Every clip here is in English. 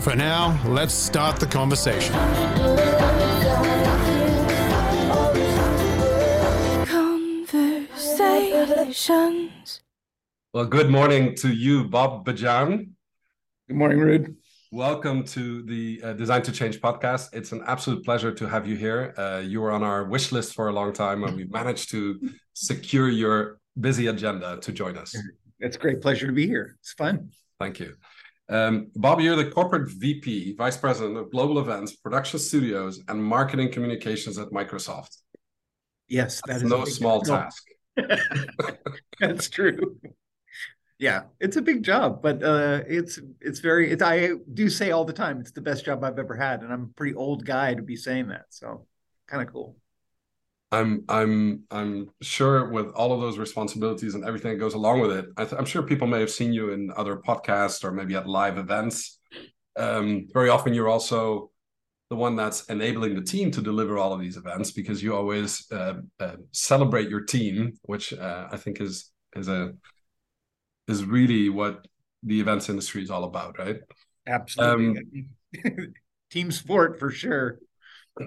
For now, let's start the conversation. Conversations. Well, good morning to you, Bob Bejan. Good morning, Ruud. Welcome to the uh, Design to Change podcast. It's an absolute pleasure to have you here. Uh, you were on our wish list for a long time, and we managed to secure your busy agenda to join us. It's a great pleasure to be here. It's fun. Thank you. Um, Bob, you're the corporate VP, Vice President of Global Events, Production Studios, and Marketing Communications at Microsoft. Yes, that That's is no small task. That's true. Yeah, it's a big job, but uh, it's it's very. It's I do say all the time, it's the best job I've ever had, and I'm a pretty old guy to be saying that. So, kind of cool. I'm I'm I'm sure with all of those responsibilities and everything that goes along with it, I am sure people may have seen you in other podcasts or maybe at live events. Um, very often, you're also the one that's enabling the team to deliver all of these events because you always uh, uh, celebrate your team, which uh, I think is is a is really what the events industry is all about, right? Absolutely, um, team sport for sure.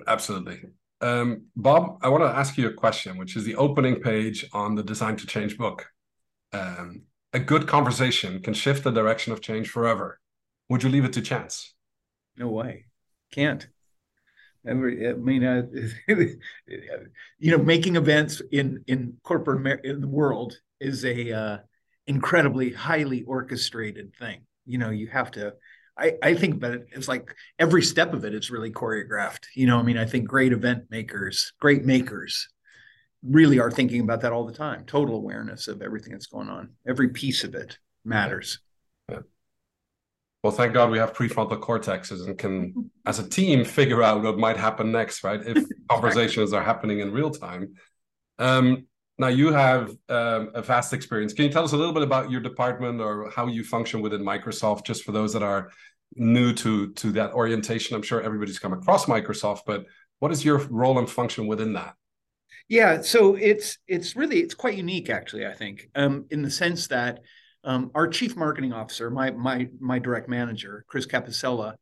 Absolutely. Um, Bob, I want to ask you a question, which is the opening page on the Design to Change book. Um, a good conversation can shift the direction of change forever. Would you leave it to chance? No way. Can't. Every, I mean, uh, you know, making events in in corporate in the world is a uh, incredibly highly orchestrated thing. You know, you have to I, I think it it's like every step of it is really choreographed. You know, I mean, I think great event makers, great makers really are thinking about that all the time. Total awareness of everything that's going on. Every piece of it matters. Yeah. Well, thank God we have prefrontal cortexes and can, as a team, figure out what might happen next, right? If conversations are happening in real time. Um, now you have um, a vast experience. Can you tell us a little bit about your department or how you function within Microsoft, just for those that are new to to that orientation? I'm sure everybody's come across Microsoft, but what is your role and function within that? Yeah, so it's it's really it's quite unique, actually. I think um, in the sense that um, our chief marketing officer, my my my direct manager, Chris Capossela,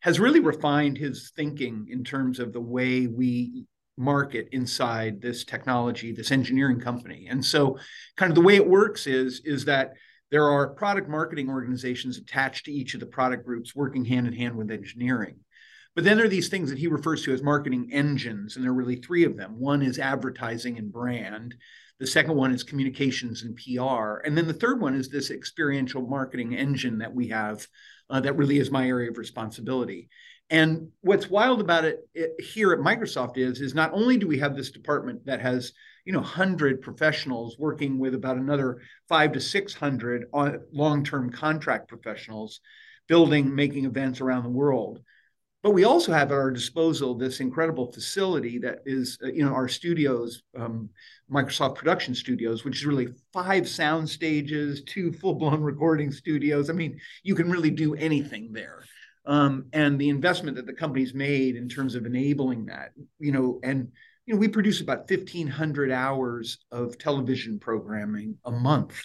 has really refined his thinking in terms of the way we market inside this technology, this engineering company. And so kind of the way it works is, is that there are product marketing organizations attached to each of the product groups working hand in hand with engineering. But then there are these things that he refers to as marketing engines, and there are really three of them. One is advertising and brand. The second one is communications and PR. And then the third one is this experiential marketing engine that we have uh, that really is my area of responsibility. And what's wild about it, it, here at Microsoft is is not only do we have this department that has you know 100 professionals working with about another 5 to 600 long-term contract professionals building making events around the world. But we also have at our disposal this incredible facility that is uh, you know our studios um, microsoft production studios which is really five sound stages two full-blown recording studios. I mean you can really do anything there. Um, and the investment that the company's made in terms of enabling that, you know, and you know, we produce about 1,500 hours of television programming a month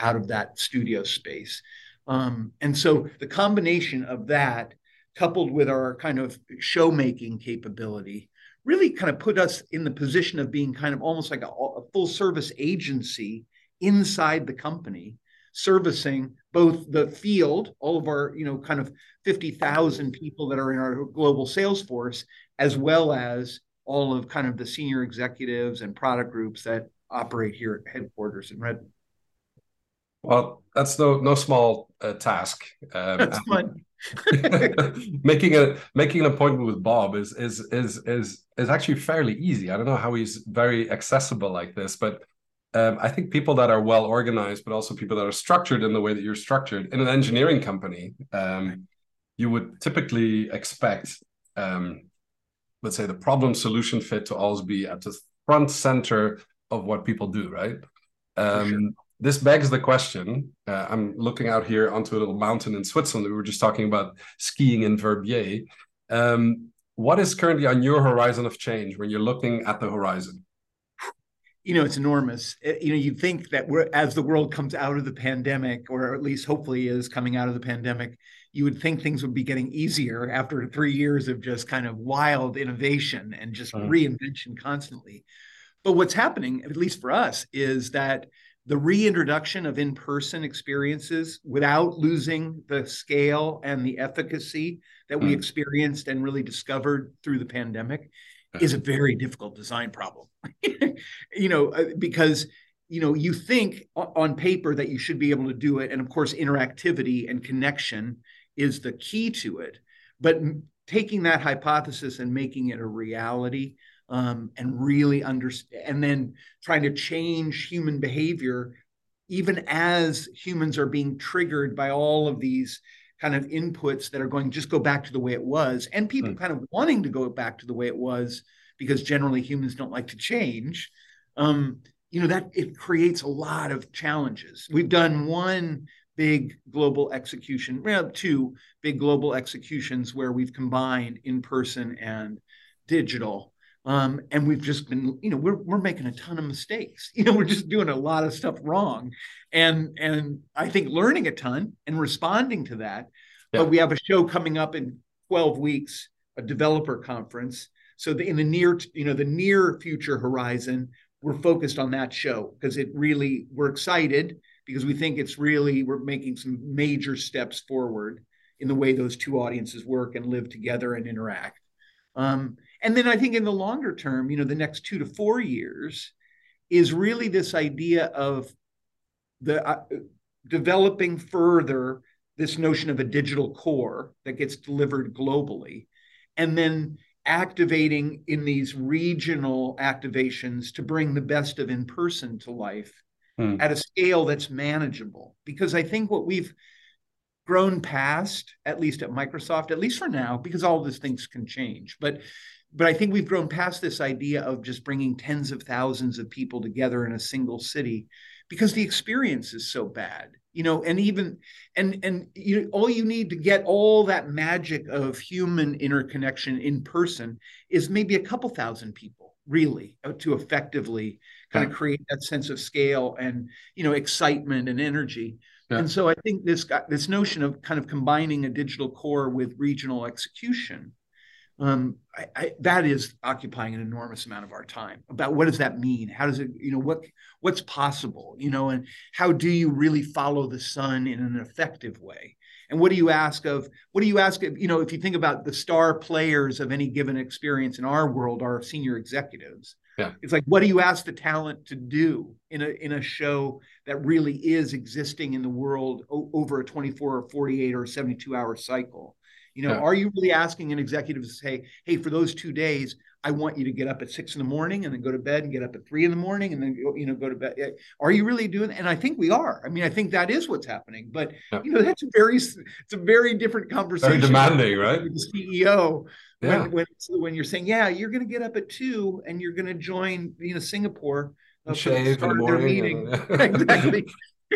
out of that studio space. Um, and so the combination of that, coupled with our kind of show making capability, really kind of put us in the position of being kind of almost like a, a full service agency inside the company servicing both the field, all of our, you know, kind of 50,000 people that are in our global sales force, as well as all of kind of the senior executives and product groups that operate here at headquarters in Redmond. Well, that's no no small uh, task. Um, that's fun. making a making an appointment with Bob is is is is is actually fairly easy. I don't know how he's very accessible like this, but um, I think people that are well organized, but also people that are structured in the way that you're structured in an engineering company, um, you would typically expect, um, let's say, the problem solution fit to always be at the front center of what people do, right? Um, sure. This begs the question. Uh, I'm looking out here onto a little mountain in Switzerland. We were just talking about skiing in Verbier. Um, what is currently on your horizon of change when you're looking at the horizon? you know it's enormous eh, you know you'd think that we're as the world comes out of the pandemic or at least hopefully is coming out of the pandemic you would think things would be getting easier after three years of just kind of wild innovation and just mm. reinvention constantly but what's happening at least for us is that the reintroduction of in-person experiences without losing the scale and the efficacy that we mm. experienced and really discovered through the pandemic is a very difficult design problem. you know, uh, because you know you think on paper that you should be able to do it, and of course, interactivity and connection is the key to it. But taking that hypothesis and making it a reality, um, and really understand, and then trying to change human behavior, even as humans are being triggered by all of these kind of inputs that are going just go back to the way it was and people mm. kind of wanting to go back to the way it was because generally humans don't like to change um, you know that it creates a lot of challenges we've done one big global execution well two big global executions where we've combined in person and digital. Um, and we've just been you know we're, we're making a ton of mistakes. You know we're just doing a lot of stuff wrong. And and i think learning a ton and responding to that. Yeah. but we have a show coming up in 12 weeks a developer conference. So the, in the near you know the near future horizon we're focused on that show because it really we're excited because we think it's really we're making some major steps forward in the way those two audiences work and live together and interact. Um, and then I think in the longer term, you know, the next two to four years is really this idea of the uh, developing further this notion of a digital core that gets delivered globally, and then activating in these regional activations to bring the best of in person to life hmm. at a scale that's manageable. Because I think what we've grown past, at least at Microsoft, at least for now, because all these things can change. But but I think we've grown past this idea of just bringing tens of thousands of people together in a single city because the experience is so bad you know and even and and you all you need to get all that magic of human interconnection in person is maybe a couple thousand people really uh, to effectively kind of create that sense of scale and you know excitement and energy. Yeah. and so i think this this notion of kind of combining a digital core with regional execution um, I, I, that is occupying an enormous amount of our time. About what does that mean? How does it you know what what's possible you know and how do you really follow the sun in an effective way? And what do you ask of what do you ask of you know if you think about the star players of any given experience in our world our senior executives yeah. it's like what do you ask the talent to do in a in a show that really is existing in the world o- over a 24 or 48 or 72 hour cycle you know, yeah. are you really asking an executive to say, hey, for those two days, I want you to get up at six in the morning and then go to bed and get up at three in the morning and then you know go to bed. Are you really doing? And I think we are. I mean, I think that is what's happening. But yeah. you know, that's a very it's a very different conversation. Very demanding, right? the CEO. Yeah. When, when, when you're saying, yeah, you're going to get up at two and you're going to join, you know, Singapore uh, shave in the morning. exactly.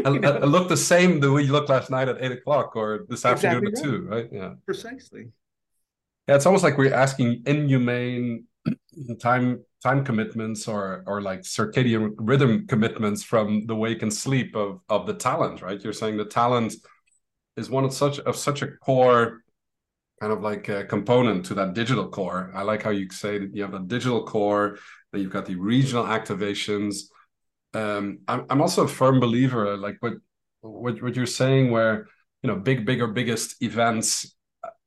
I, I, look the same the way you looked last night at eight o'clock or this afternoon exactly at two, right? Yeah, precisely. Yeah, it's almost like we're asking inhumane time time commitments or or like circadian rhythm commitments from the wake and sleep of of the talent, right? You're saying the talent is one of such of such a core kind of like a component to that digital core. I like how you say that you have a digital core, that you've got the regional activations um, I'm, I'm also a firm believer, like what, what what you're saying, where you know big, bigger, biggest events,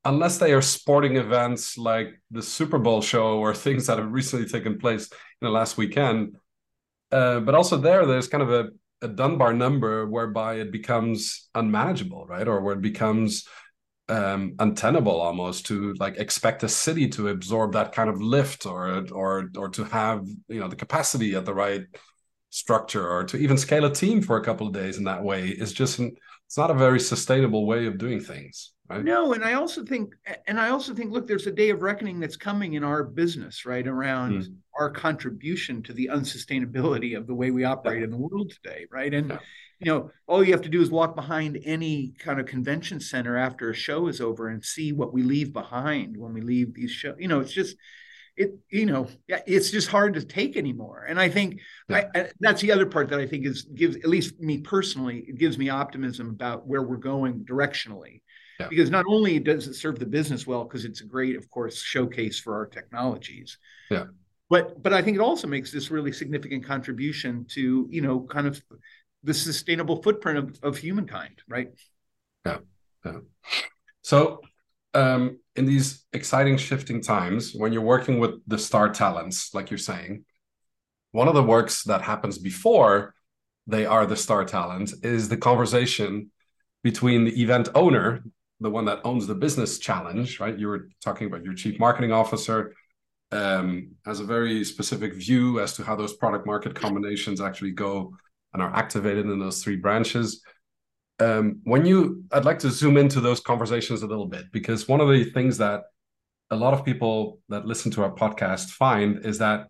unless they are sporting events like the Super Bowl show or things that have recently taken place in the last weekend. Uh, but also there, there's kind of a, a Dunbar number whereby it becomes unmanageable, right? Or where it becomes um, untenable almost to like expect a city to absorb that kind of lift or or or to have you know the capacity at the right structure or to even scale a team for a couple of days in that way is just it's not a very sustainable way of doing things right no and i also think and i also think look there's a day of reckoning that's coming in our business right around mm. our contribution to the unsustainability of the way we operate yeah. in the world today right and yeah you know, all you have to do is walk behind any kind of convention center after a show is over and see what we leave behind when we leave these shows. You know, it's just it. You know, it's just hard to take anymore. And I think yeah. I, that's the other part that I think is gives at least me personally, it gives me optimism about where we're going directionally. Yeah. Because not only does it serve the business well, because it's a great, of course, showcase for our technologies. Yeah. But but I think it also makes this really significant contribution to you know kind of the sustainable footprint of, of humankind, right? Yeah. yeah. So, um, in these exciting shifting times, when you're working with the star talents, like you're saying, one of the works that happens before they are the star talent is the conversation between the event owner, the one that owns the business challenge, right? You were talking about your chief marketing officer, um, has a very specific view as to how those product market combinations actually go and are activated in those three branches. Um, when you, I'd like to zoom into those conversations a little bit because one of the things that a lot of people that listen to our podcast find is that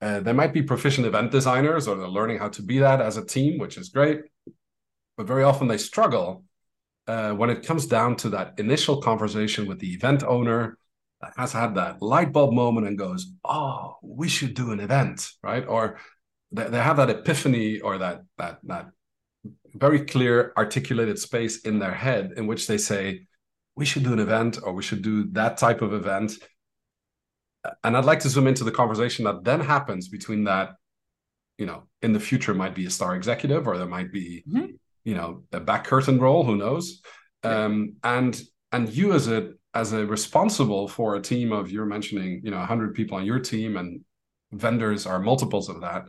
uh, they might be proficient event designers or they're learning how to be that as a team, which is great. But very often they struggle uh, when it comes down to that initial conversation with the event owner that has had that light bulb moment and goes, Oh, we should do an event, right? Or they, they have that epiphany or that that that very clear articulated space in their head in which they say we should do an event or we should do that type of event and i'd like to zoom into the conversation that then happens between that you know in the future might be a star executive or there might be mm-hmm. You know a back curtain role who knows yeah. um, and and you as a as a responsible for a team of you're mentioning you know 100 people on your team and vendors are multiples of that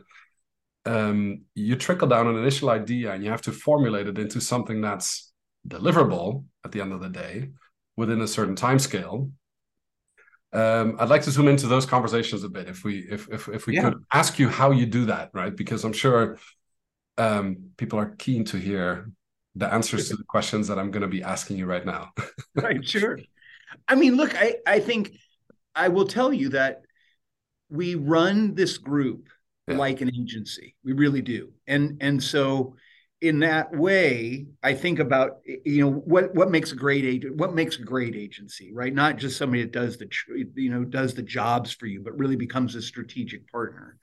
um, you trickle down an initial idea and you have to formulate it into something that's deliverable at the end of the day within a certain time scale. Um, I'd like to zoom into those conversations a bit, if we if if, if we yeah. could ask you how you do that, right? Because I'm sure um, people are keen to hear the answers to the questions that I'm going to be asking you right now. right, sure. I mean, look, I I think I will tell you that we run this group yeah. like an agency. We really do. And and so in that way, I think about you know what what makes a great agent, what makes a great agency, right? Not just somebody that does the you know does the jobs for you, but really becomes a strategic partner.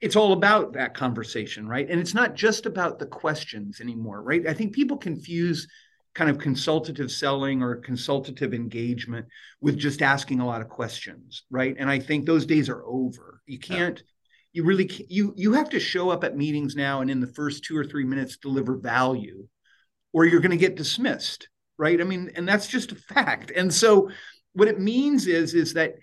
It's all about that conversation, right? And it's not just about the questions anymore, right? I think people confuse kind of consultative selling or consultative engagement with just asking a lot of questions, right? And I think those days are over. You can't you really can't, you you have to show up at meetings now and in the first two or three minutes deliver value or you're going to get dismissed right i mean and that's just a fact and so what it means is is that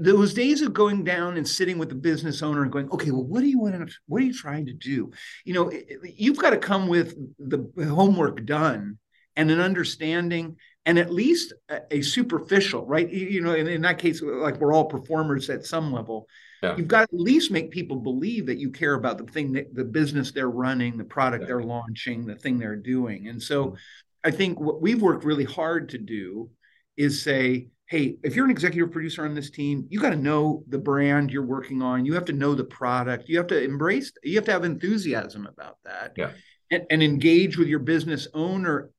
those days of going down and sitting with the business owner and going okay well what do you want to what are you trying to do you know you've got to come with the homework done and an understanding and at least a, a superficial right you know in, in that case like we're all performers at some level yeah. You've got to at least make people believe that you care about the thing that the business they're running, the product yeah. they're launching, the thing they're doing. And so mm-hmm. I think what we've worked really hard to do is say, hey, if you're an executive producer on this team, you got to know the brand you're working on. You have to know the product. You have to embrace, you have to have enthusiasm about that. Yeah. And, and engage with your business owner,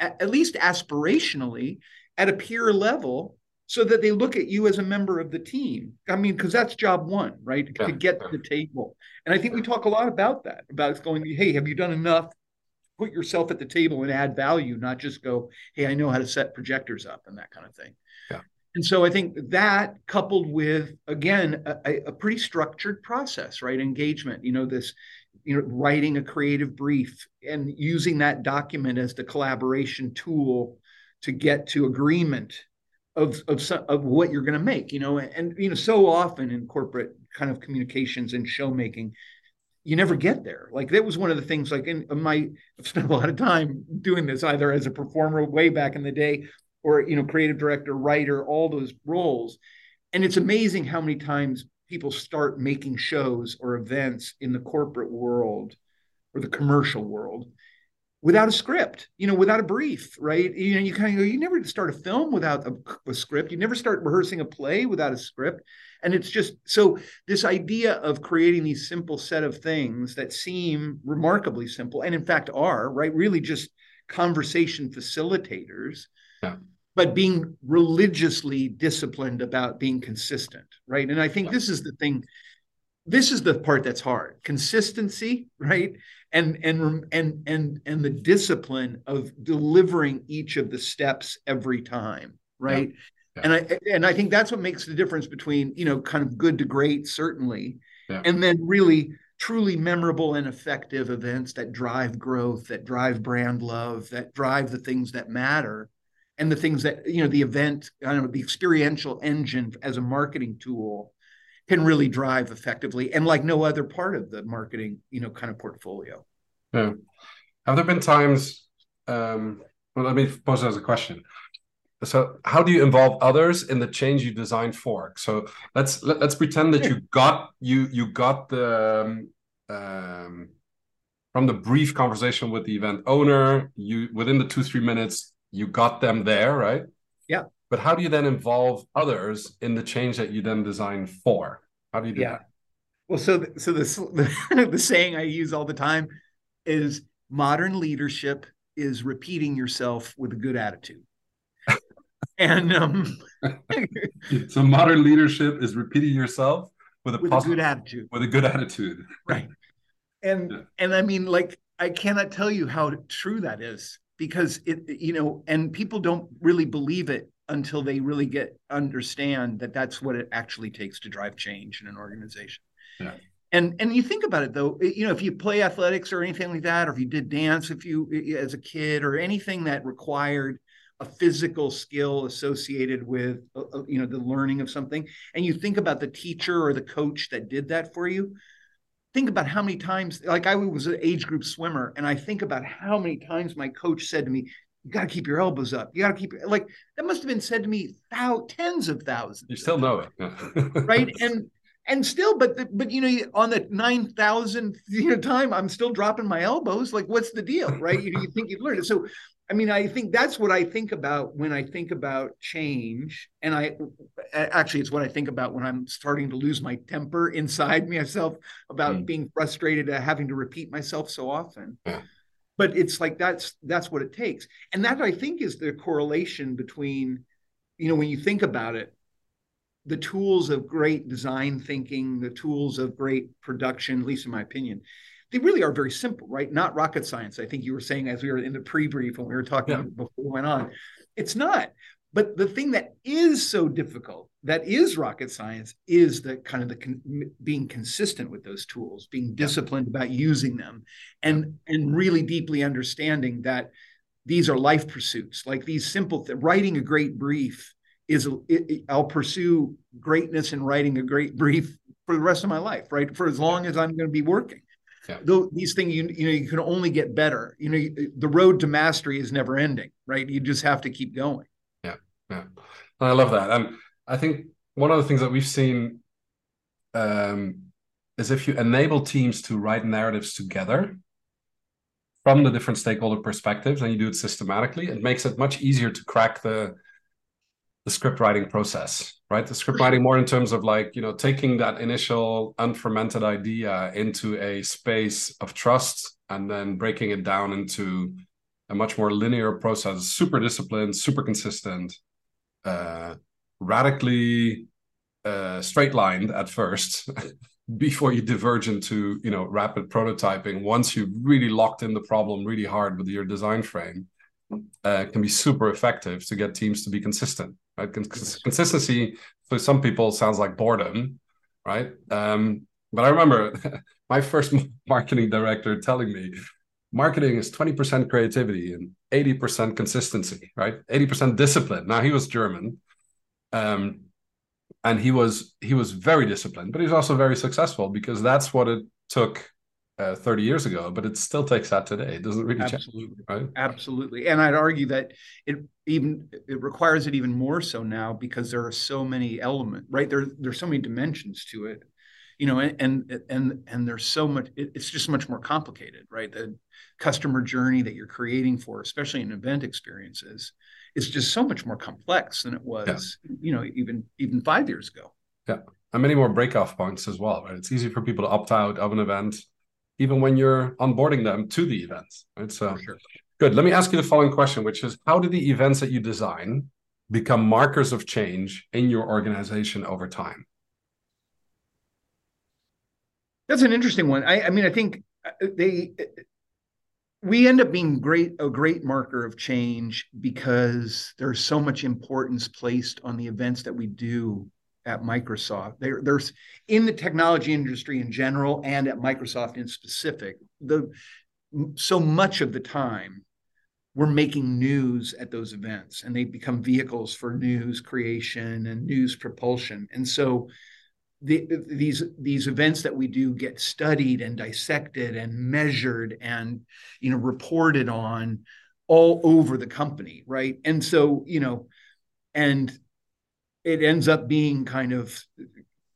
at, at least aspirationally, at a peer level so that they look at you as a member of the team. I mean, because that's job one, right? Yeah. To get to the table. And I think we talk a lot about that, about going, hey, have you done enough? Put yourself at the table and add value, not just go, hey, I know how to set projectors up and that kind of thing. And so I think that coupled with, again, a, a pretty structured process, right? Engagement, you know, this, you know, writing a creative brief and using that document as the collaboration tool to get to agreement of of some, of what you're going to make you know and you know so often in corporate kind of communications and show making you never get there like that was one of the things like in my i've spent a lot of time doing this either as a performer way back in the day or you know creative director writer all those roles and it's amazing how many times people start making shows or events in the corporate world or the commercial world without a script, you know, without a brief, right? You know, you kind of go, you never start a film without a, a, script. You never start rehearsing a play without a script. And it's just so this idea of creating these simple set of things that seem remarkably simple, and in fact are, right? Really just conversation facilitators. Yeah. But being religiously disciplined about being consistent, right? And I think this is the thing this is the part that's hard consistency right and and and and and the discipline of delivering each of the steps every time right yeah. Yeah. and i and i think that's what makes the difference between you know kind of good to great certainly yeah. and then really truly memorable and effective events that drive growth that drive brand love that drive the things that matter and the things that you know the event I don't know the experiential engine as a marketing tool can really drive effectively and like no other part of the marketing you know kind of portfolio. Yeah. Have there been times um well let me pose it as a question. So how do you involve others in the change you designed for? So let's let, us let us pretend that you got you you got the um, um, from the brief conversation with the event owner you within the two three minutes you got them there right yeah but how do you then involve others in the change that you then design for? How do you do yeah. that? Well, so so this the, the saying I use all the time is modern leadership is repeating yourself with a good attitude. and um so modern leadership is repeating yourself with a, with positive, a good attitude. With a good attitude. Right. And yeah. and I mean like I cannot tell you how true that is because it you know and people don't really believe it until they really get understand that that's what it actually takes to drive change in an organization. Yeah. And and you think about it though, you know, if you play athletics or anything like that, or if you did dance, if you as a kid, or anything that required a physical skill associated with uh, uh, you know the learning of something, and you think about the teacher or the coach that did that for you, think about how many times like i was an age group swimmer and i think about how many times my coach said to me you got to keep your elbows up. You got to keep like that must have been said to me thou, tens of thousands. You still know it, right? And and still, but the, but you know, on the nine thousand you know time, I'm still dropping my elbows. Like, what's the deal, right? you, you think you've learned it. So, I mean, I think that's what I think about when I think about change, and I actually it's what I think about when I'm starting to lose my temper inside myself about mm. being frustrated at having to repeat myself so often. Yeah but it's like that's that's what it takes and that i think is the correlation between you know when you think about it the tools of great design thinking the tools of great production at least in my opinion they really are very simple right not rocket science i think you were saying as we were in the pre-brief when we were talking yeah. before we went on it's not but the thing that is so difficult, that is rocket science, is the kind of the con- being consistent with those tools, being disciplined about using them, and and really deeply understanding that these are life pursuits. Like these simple th- writing a great brief is it, it, I'll pursue greatness in writing a great brief for the rest of my life, right? For as long as I'm going to be working. Yeah. Though these things you you know you can only get better. You know the road to mastery is never ending, right? You just have to keep going. Yeah, and I love that. And I think one of the things that we've seen um, is if you enable teams to write narratives together from the different stakeholder perspectives, and you do it systematically, it makes it much easier to crack the the script writing process, right? The script writing more in terms of like, you know, taking that initial unfermented idea into a space of trust and then breaking it down into a much more linear process, super disciplined, super consistent, uh, radically uh, straight lined at first before you diverge into you know rapid prototyping once you've really locked in the problem really hard with your design frame uh, can be super effective to get teams to be consistent right Cons- consistency for some people sounds like boredom right um, but i remember my first marketing director telling me marketing is 20% creativity and 80% consistency, right? 80% discipline. Now he was German. Um, and he was he was very disciplined, but he was also very successful because that's what it took uh, 30 years ago, but it still takes that today. It doesn't really Absolutely. change, right? Absolutely. And I'd argue that it even it requires it even more so now because there are so many elements right? There there's so many dimensions to it you know and and and, there's so much it's just much more complicated right? The customer journey that you're creating for especially in event experiences is just so much more complex than it was yeah. you know even even five years ago. Yeah. And many more break-off points as well right? It's easy for people to opt out of an event even when you're onboarding them to the events right? So sure. Good. Let me ask you the following question, which is how do the events that you design become markers of change in your organization over time? That's an interesting one. I, I mean, I think uh, they we end up being great a great marker of change because there's so much importance placed on the events that we do at Microsoft. There, there's in the technology industry in general and at Microsoft in specific, the so much of the time we're making news at those events and they become vehicles for news creation and news propulsion. And so the, these these events that we do get studied and dissected and measured and you know reported on all over the company right? And so you know and it ends up being kind of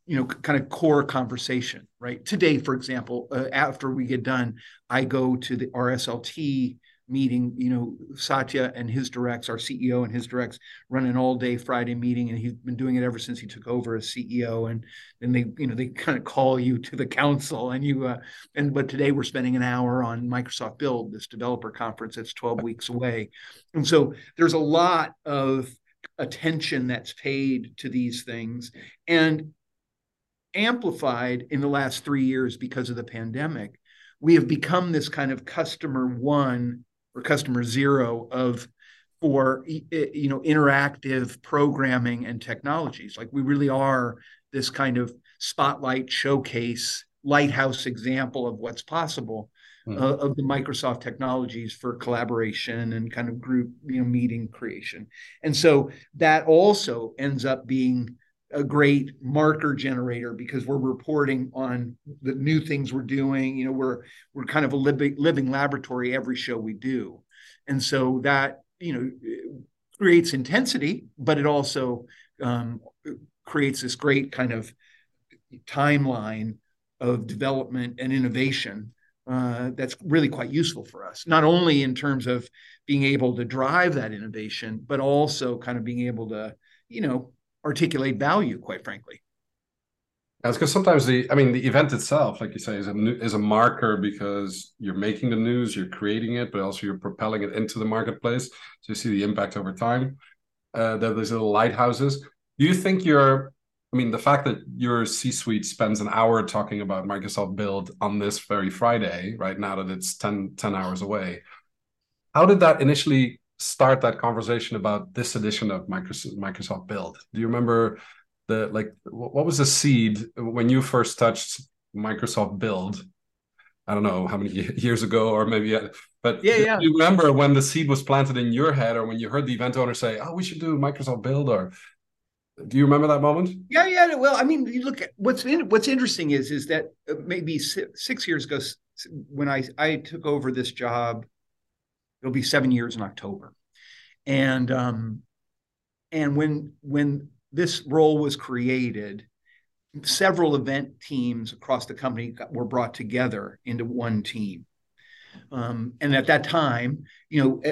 you know kind of core conversation right? Today for example uh, after we get done i go to the rslt meeting. You know, Satya and his directs, our CEO and his directs, run an all day Friday meeting, and he's been doing it ever since he took over as CEO. And then they, you know, they kind of call you to the council, and you, uh, and but today we're spending an hour on Microsoft Build, this developer conference that's 12 weeks away, and so there's a lot of attention that's paid to these things, and amplified in the last three years because of the pandemic we have become this kind of customer one or customer zero of for you know interactive programming and technologies like we really are this kind of spotlight showcase lighthouse example of what's possible mm-hmm. uh, of the microsoft technologies for collaboration and kind of group you know meeting creation and so that also ends up being a great marker generator because we're reporting on the new things we're doing. You know, we're we're kind of a living living laboratory every show we do, and so that you know creates intensity, but it also um, creates this great kind of timeline of development and innovation uh, that's really quite useful for us, not only in terms of being able to drive that innovation, but also kind of being able to, you know, articulate value, quite frankly. That's because sometimes the, I mean, the event itself, like you say, is a is a marker because you're making the news, you're creating it, but also you're propelling it into the marketplace. So you see the impact over time. Uh, there's little lighthouses. Do you think you're, I mean, the fact that your C-suite spends an hour talking about Microsoft Build on this very Friday, right now that it's 10, 10 hours away, how did that initially start that conversation about this edition of Microsoft, Microsoft Build? Do you remember the like what was the seed when you first touched Microsoft Build? I don't know how many years ago, or maybe, but yeah, yeah. you remember when the seed was planted in your head, or when you heard the event owner say, "Oh, we should do Microsoft Build," or do you remember that moment? Yeah, yeah. Well, I mean, you look at what's in, what's interesting is is that uh, maybe six years ago, when I I took over this job, it'll be seven years in October, and um, and when when this role was created, several event teams across the company were brought together into one team. Um, and at that time, you know,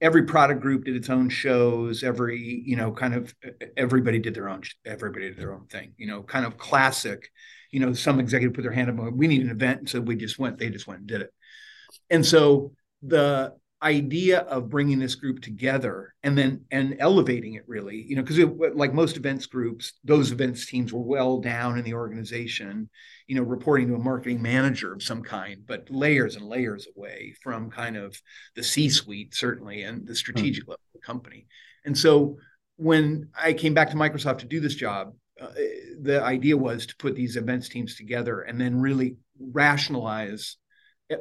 every product group did its own shows. Every, you know, kind of everybody did their own. Everybody did their own thing. You know, kind of classic. You know, some executive put their hand up. We need an event, and so we just went. They just went and did it. And so the idea of bringing this group together and then and elevating it really you know because like most events groups those events teams were well down in the organization you know reporting to a marketing manager of some kind but layers and layers away from kind of the c suite certainly and the strategic mm-hmm. level of the company and so when i came back to microsoft to do this job uh, the idea was to put these events teams together and then really rationalize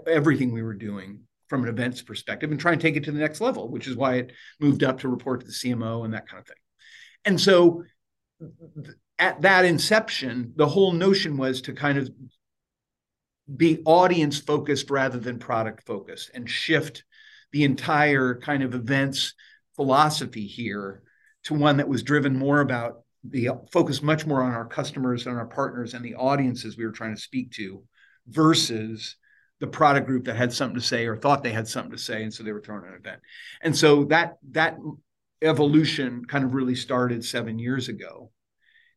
everything we were doing from an events perspective and try and take it to the next level, which is why it moved up to report to the CMO and that kind of thing. And so at that inception, the whole notion was to kind of be audience focused rather than product focused and shift the entire kind of events philosophy here to one that was driven more about the focus much more on our customers and our partners and the audiences we were trying to speak to versus the product group that had something to say or thought they had something to say and so they were throwing an event. And so that that evolution kind of really started seven years ago.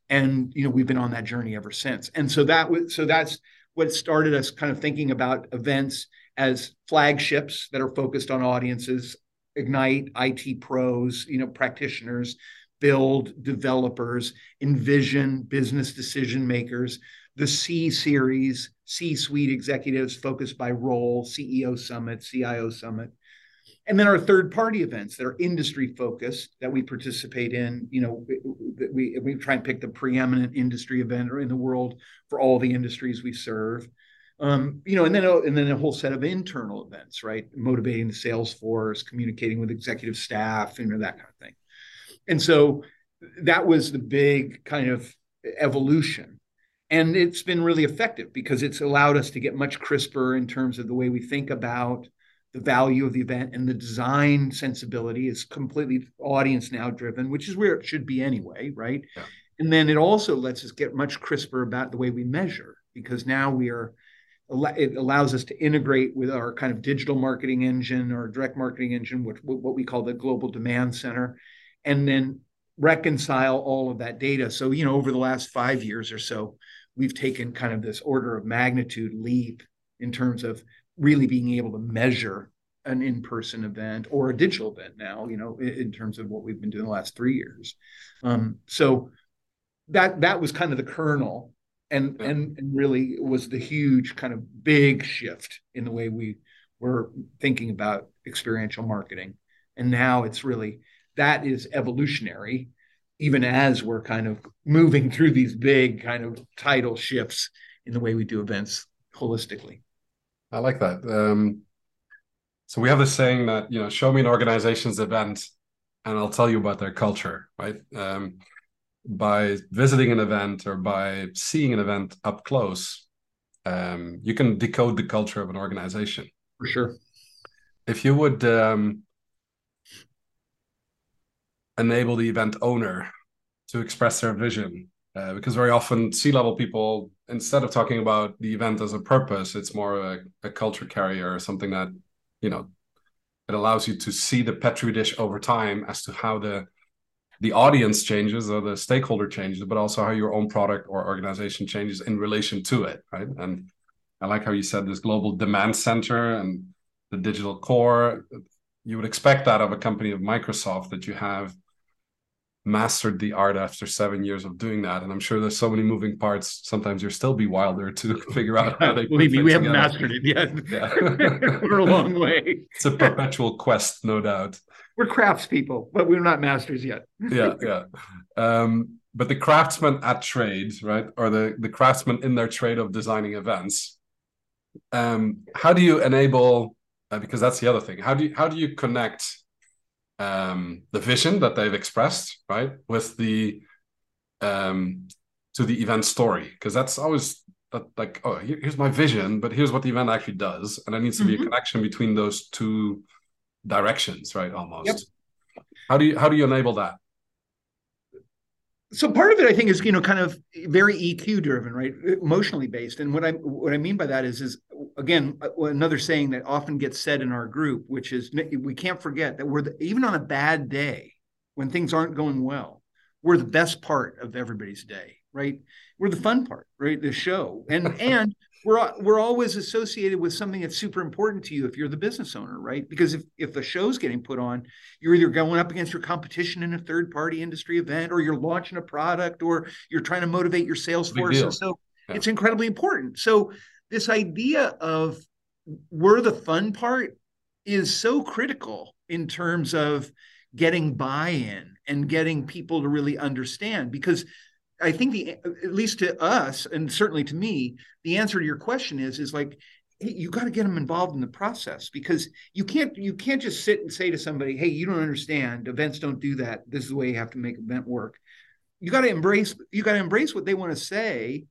And you know we've been on that journey ever since. And so that was so that's what started us kind of thinking about events as flagships that are focused on audiences ignite it pros you know practitioners build developers envision business decision makers the c series c suite executives focused by role ceo summit cio summit. And then our third party events that are industry focused that we participate in you know we we try and pick the preeminent industry event in the world for all the industries we serve. Um, you know and then and then a whole set of internal events right? Motivating the sales force communicating with executive staff you know that kind of thing. And so that was the big kind of evolution and it's been really effective because it's allowed us to get much crisper in terms of the way we think about the value of the event and the design sensibility is completely audience now driven, which is where it should be anyway, right? Yeah. And then it also lets us get much crisper about the way we measure because now we are it allows us to integrate with our kind of digital marketing engine or direct marketing engine, which what we call the global demand center, and then reconcile all of that data. So, you know, over the last five years or so, we've taken kind of this order of magnitude leap in terms of really being able to measure an in-person event or a digital event now you know in, in terms of what we've been doing the last three years. Um, so that that was kind of the kernel and yeah. and and really was the huge kind of big shift in the way we were thinking about experiential marketing. And now it's really that is evolutionary even as we're kind of moving through these big kind of tidal shifts in the way we do events holistically I like that. Um, so we have this saying that you know, show me an organization's event, and I'll tell you about their culture, right? Um, by visiting an event or by seeing an event up close, um, you can decode the culture of an organization. For sure. If you would um, enable the event owner to express their vision, uh, because very often C-level people instead of talking about the event as a purpose, it's more a, a culture carrier or something that, you know, it allows you to see the petri dish over time as to how the the audience changes or the stakeholder changes, but also how your own product or organization changes in relation to it, right? And I like how you said this global demand center and the digital core. You would expect that of a company of Microsoft that you have mastered the art after seven years of doing that. And I'm sure there's so many moving parts. Sometimes you'll still be wilder to figure out how they. Believe me, we haven't mastered it yet. Yeah. we're a long way. It's a perpetual quest, no doubt. We're craftspeople, but we're not masters yet. yeah, yeah. Um, but the craftsmen at trade, right, or the the craftsmen in their trade of designing events. Um, how do you enable? Uh, because that's the other thing. How do you how do you connect um, the vision that they've expressed, right, with the um, to the event story, because that's always that like, oh, here, here's my vision, but here's what the event actually does, and there needs to mm-hmm. be a mm-hmm. connection between those two directions, right? Almost. Yep. How do you how do you enable that? So part of it i think is you know kind of very eq driven right? Emotionally based. And what i what i mean by that is is again uh, another saying that often gets said in our group which is we can't forget that we're the, even on a bad day when things aren't going well we're the best part of everybody's day right? We're the fun part right? The show. And and we're we're always associated with something that's super important to you if you're the business owner, right? Because if if a show's getting put on, you're either going up against your competition in a third party industry event, or you're launching a product, or you're trying to motivate your sales force. And so yeah. it's incredibly important. So this idea of we're the fun part is so critical in terms of getting buy-in and getting people to really understand because I think the at least to us and certainly to me, the answer to your question is is like hey, you got to get them involved in the process because you can't you can't just sit and say to somebody, "Hey, you don't understand. Events don't do that. This is the way you have to make event work." You got to embrace you got to embrace what they want to say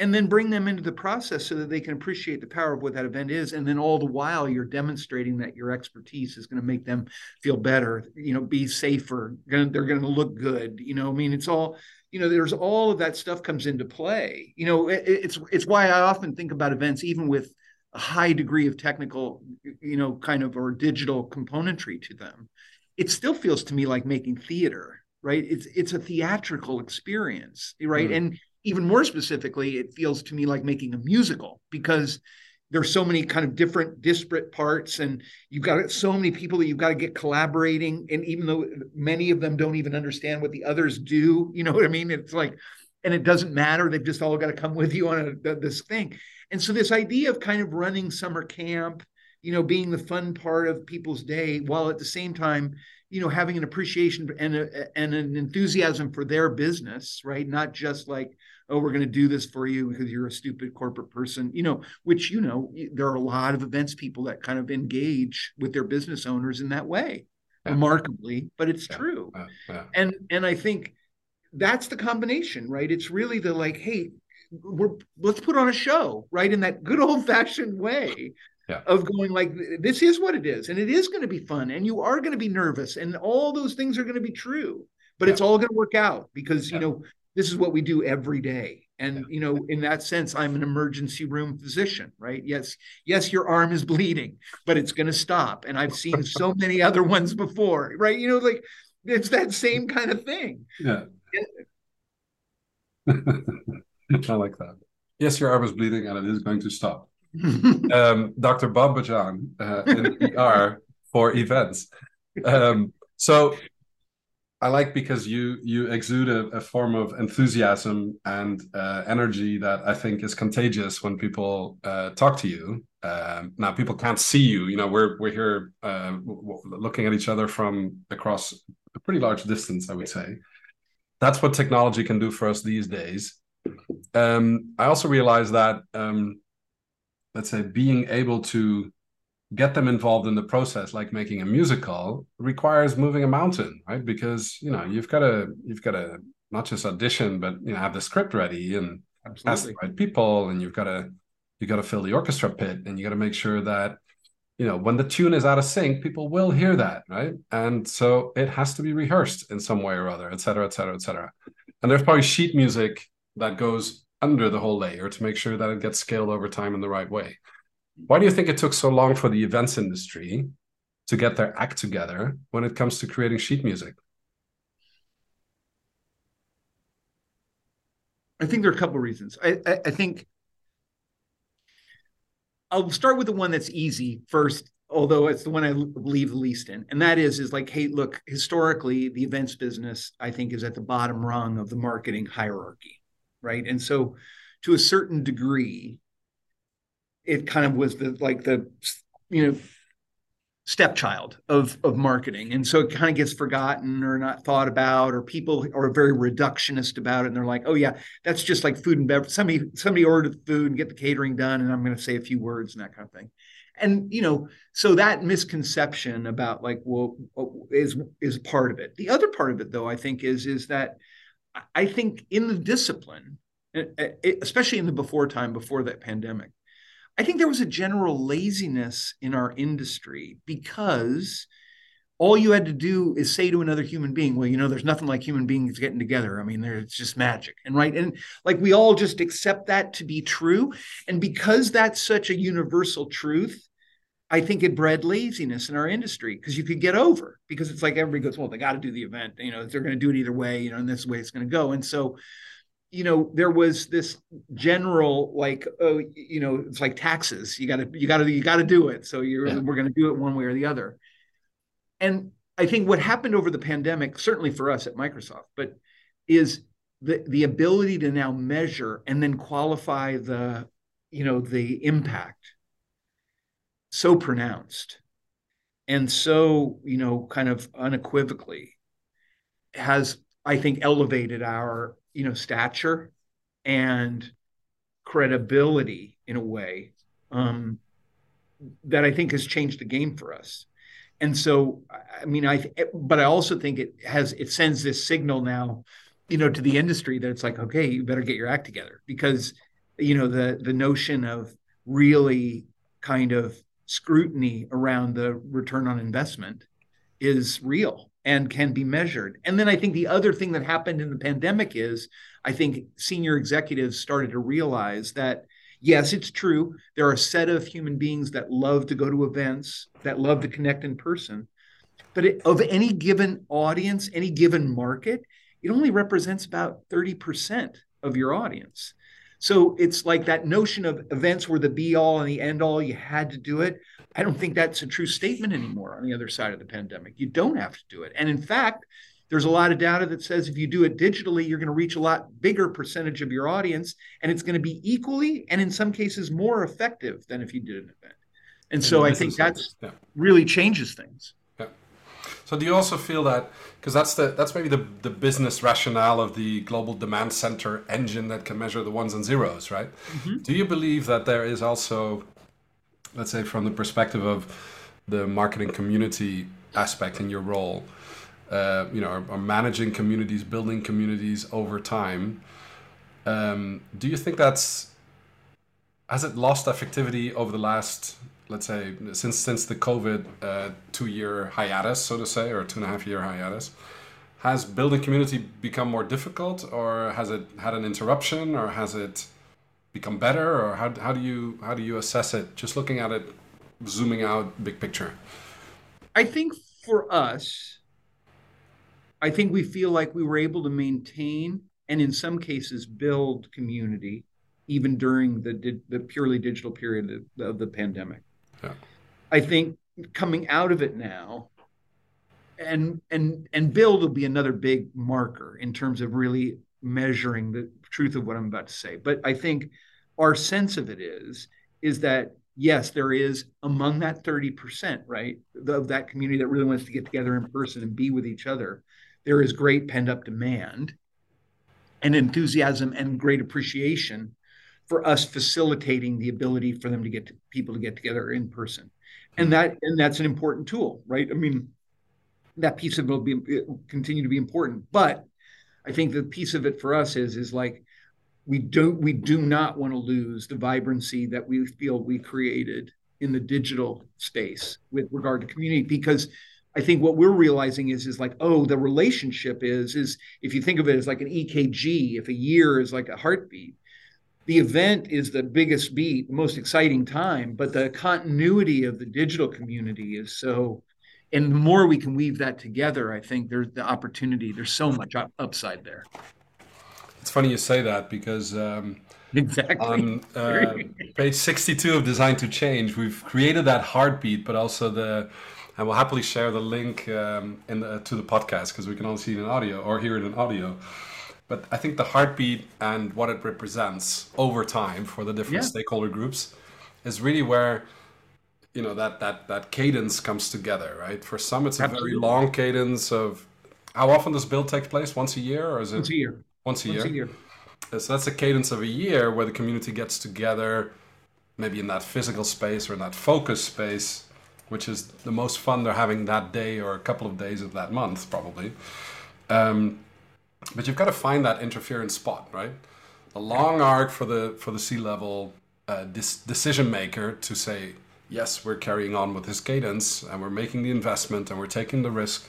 and then bring them into the process so that they can appreciate the power of what that event is. And then all the while you're demonstrating that your expertise is going to make them feel better you know be safer they're going to look good you know? I mean it's all you know there's all of that stuff comes into play. You know it, it's it's why i often think about events even with a high degree of technical you know kind of or digital componentry to them it still feels to me like making theater right? It's it's a theatrical experience right? Mm. and even more specifically, it feels to me like making a musical because there's so many kind of different disparate parts and you've got so many people that you've got to get collaborating. And even though many of them don't even understand what the others do you know what i mean? It's like and it doesn't matter. They've just all got to come with you on a, this thing. And so this idea of kind of running summer camp you know being the fun part of people's day while at the same time you know having an appreciation and a, and an enthusiasm for their business right not just like oh we're going to do this for you because you're a stupid corporate person you know which you know there are a lot of events people that kind of engage with their business owners in that way yeah. remarkably but it's yeah. true yeah. and and i think that's the combination right it's really the like hey we're let's put on a show right in that good old fashioned way yeah. of going like this is what it is and it is going to be fun and you are going to be nervous and all those things are going to be true but yeah. it's all going to work out because yeah. you know this is what we do every day and you know in that sense i'm an emergency room physician right? Yes yes your arm is bleeding but it's going to stop and i've seen so many other ones before right? You know like it's that same kind of thing yeah. I like that. Yes your arm is bleeding and it is going to stop um, Dr. Bob Bejan uh, in PR for events. Um, so I like because you you exude a, a form of enthusiasm and uh, energy that I think is contagious when people uh, talk to you. Um, now people can't see you. You know, we're we're here uh, looking at each other from across a pretty large distance. I would say that's what technology can do for us these days. Um, I also realize that um, let's say being able to get them involved in the process like making a musical requires moving a mountain right? Because you know you've got to you've got to not just audition but you know have the script ready and Absolutely. ask the right people and you've got to you got to fill the orchestra pit and you got to make sure that you know when the tune is out of sync people will hear that right? And so it has to be rehearsed in some way or other et cetera et cetera et cetera. And there's probably sheet music that goes under the whole layer to make sure that it gets scaled over time in the right way. Why do you think it took so long for the events industry to get their act together when it comes to creating sheet music? I think there are a couple of reasons. I, I, I think I'll start with the one that's easy first, although it's the one I believe the least in, and that is is like, hey, look, historically, the events business I think is at the bottom rung of the marketing hierarchy right? And so, to a certain degree, it kind of was the like the you know stepchild of of marketing. And so it kind of gets forgotten or not thought about or people are very reductionist about it and they're like oh yeah that's just like food and beverage somebody somebody ordered the food and get the catering done and i'm going to say a few words and that kind of thing. And you know so that misconception about like well is is part of it. The other part of it though i think is is that I think in the discipline, eh, eh, especially in the before time, before that pandemic, I think there was a general laziness in our industry because all you had to do is say to another human being, well, you know, there's nothing like human beings getting together. I mean, it's just magic. And right. And like we all just accept that to be true. And because that's such a universal truth, I think it bred laziness in our industry because you could get over because it's like everybody goes, well, they got to do the event, you know, they're going to do it either way, you know, and this way it's going to go. And so, you know, there was this general like, oh, you know, it's like taxes. You got to, you got to, you got to do it. So you're, yeah. we're going to do it one way or the other. And I think what happened over the pandemic, certainly for us at Microsoft, but is the the ability to now measure and then qualify the, you know, the impact so pronounced and so you know kind of unequivocally has i think elevated our you know stature and credibility in a way um, that i think has changed the game for us. And so i mean i but i also think it has it sends this signal now you know to the industry that it's like okay you better get your act together because you know the the notion of really kind of scrutiny around the return on investment is real and can be measured. And then I think the other thing that happened in the pandemic is I think senior executives started to realize that yes, it's true. There are a set of human beings that love to go to events, that love to connect in person. But it, of any given audience, any given market, it only represents about 30% of your audience. So it's like that notion of events were the be all and the end all, you had to do it. I don't think that's a true statement anymore on the other side of the pandemic. You don't have to do it. And in fact, there's a lot of data that says if you do it digitally, you're going to reach a lot bigger percentage of your audience, and it's going to be equally and in some cases more effective than if you did an event. And so I think that's yeah. really changes things. So do you also feel that because that's the that's maybe the the business rationale of the global demand center engine that can measure the ones and zeros, right? Mm-hmm. Do you believe that there is also, let's say, from the perspective of the marketing community aspect in your role, uh, you know, are, are, managing communities, building communities over time? Um, do you think that's has it lost effectivity over the last let's say since since the COVID uh, two year hiatus, so to say, or two and a half year hiatus, has building community become more difficult, or has it had an interruption, or has it become better, or how how do you how do you assess it? Just looking at it, zooming out, big picture. I think for us, I think we feel like we were able to maintain and in some cases build community even during the, the purely digital period of, of the pandemic. Yeah. I think coming out of it now, and and and build will be another big marker in terms of really measuring the truth of what I'm about to say. But I think our sense of it is is that yes, there is among that 30%, right, of that community that really wants to get together in person and be with each other, there is great pent up demand and enthusiasm and great appreciation for us facilitating the ability for them to get to, people to get together in person. And mm-hmm. that and that's an important tool right? I mean that piece of it will be it will continue to be important. But i think the piece of it for us is is like we don't we do not want to lose the vibrancy that we feel we created in the digital space with regard to community. Because I think what we're realizing is is like oh the relationship is is if you think of it as like an EKG if a year is like a heartbeat the event is the biggest beat, the most exciting time, but the continuity of the digital community is so. And the more we can weave that together, I think there's the opportunity. There's so much upside there. It's funny you say that because um, exactly on uh, page 62 of Design to Change, we've created that heartbeat, but also the and we'll happily share the link um, in the, to the podcast because we can only see it in audio or hear it in audio. But I think the heartbeat and what it represents over time for the different yeah. stakeholder groups is really where you know that that that cadence comes together, right? For some, it's Absolutely. a very long cadence of how often does build take place? Once a year, or is it once a year? Once a once year. A year. So that's a cadence of a year where the community gets together, maybe in that physical space or in that focus space, which is the most fun they're having that day or a couple of days of that month, probably. Um, but you've got to find that interference spot, right? A long arc for the for the C-level uh, dis- decision maker to say, yes, we're carrying on with this cadence and we're making the investment and we're taking the risk,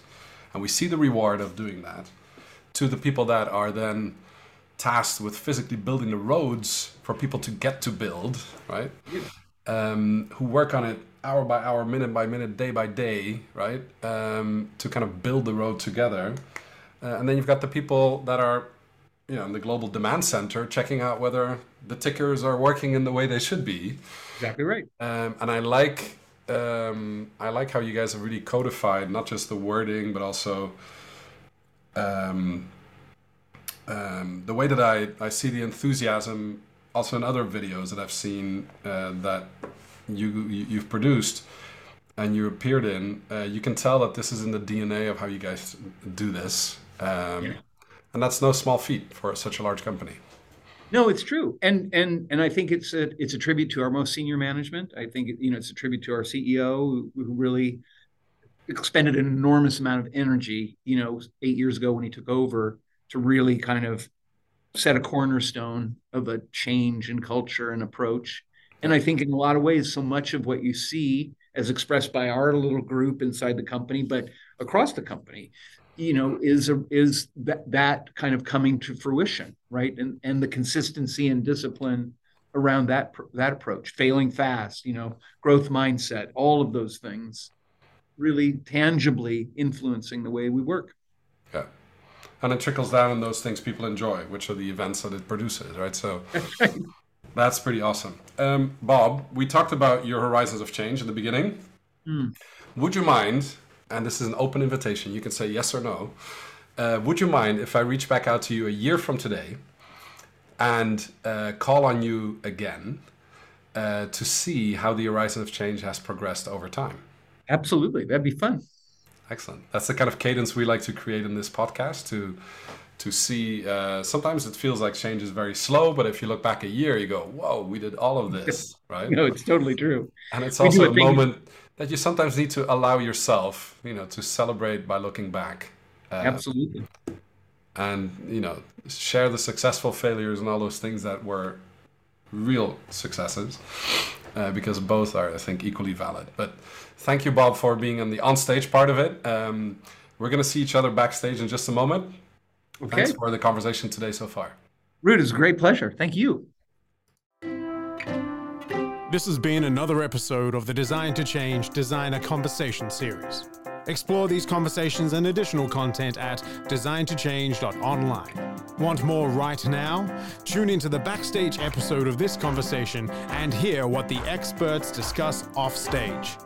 and we see the reward of doing that. To the people that are then tasked with physically building the roads for people to get to build, right? Um, who work on it hour by hour, minute by minute, day by day, right? Um, to kind of build the road together. Uh, and then you've got the people that are, you know, in the global demand center checking out whether the tickers are working in the way they should be. Exactly right. Um, and I like um, I like how you guys have really codified not just the wording but also um, um, the way that I, I see the enthusiasm also in other videos that I've seen uh, that you, you have produced and you appeared in, uh, you can tell that this is in the DNA of how you guys do this. Um, yeah. And that's no small feat for such a large company. No, it's true, and and and I think it's a it's a tribute to our most senior management. I think you know it's a tribute to our CEO who, who really expended an enormous amount of energy. You know, eight years ago when he took over to really kind of set a cornerstone of a change in culture and approach. And I think in a lot of ways, so much of what you see as expressed by our little group inside the company, but across the company, you know, is a, is that that kind of coming to fruition, right? And and the consistency and discipline around that that approach, failing fast, you know, growth mindset, all of those things, really tangibly influencing the way we work. Yeah, and it trickles down in those things people enjoy, which are the events that it produces, right? So. That's pretty awesome. Um, Bob, we talked about your horizons of change in the beginning. Mm. Would you mind, and this is an open invitation, you can say yes or no. Uh, would you mind if I reach back out to you a year from today and uh, call on you again uh, to see how the horizon of change has progressed over time? Absolutely. That'd be fun. Excellent. That's the kind of cadence we like to create in this podcast to to see. Uh, sometimes it feels like change is very slow, but if you look back a year, you go, "Whoa, we did all of this!" Right? no, it's totally true. And it's also a moment that you sometimes need to allow yourself, you know, to celebrate by looking back. Uh, Absolutely. And you know, share the successful failures and all those things that were real successes, uh, because both are, I think, equally valid. But thank you, Bob, for being on the on-stage part of it. Um, we're going to see each other backstage in just a moment. Okay. Thanks for the conversation today so far. Ruud, it's a great pleasure. Thank you. This has been another episode of the Design to Change Designer Conversation series. Explore these conversations and additional content at designtochange.online. Want more right now? Tune into the backstage episode of this conversation and hear what the experts discuss offstage.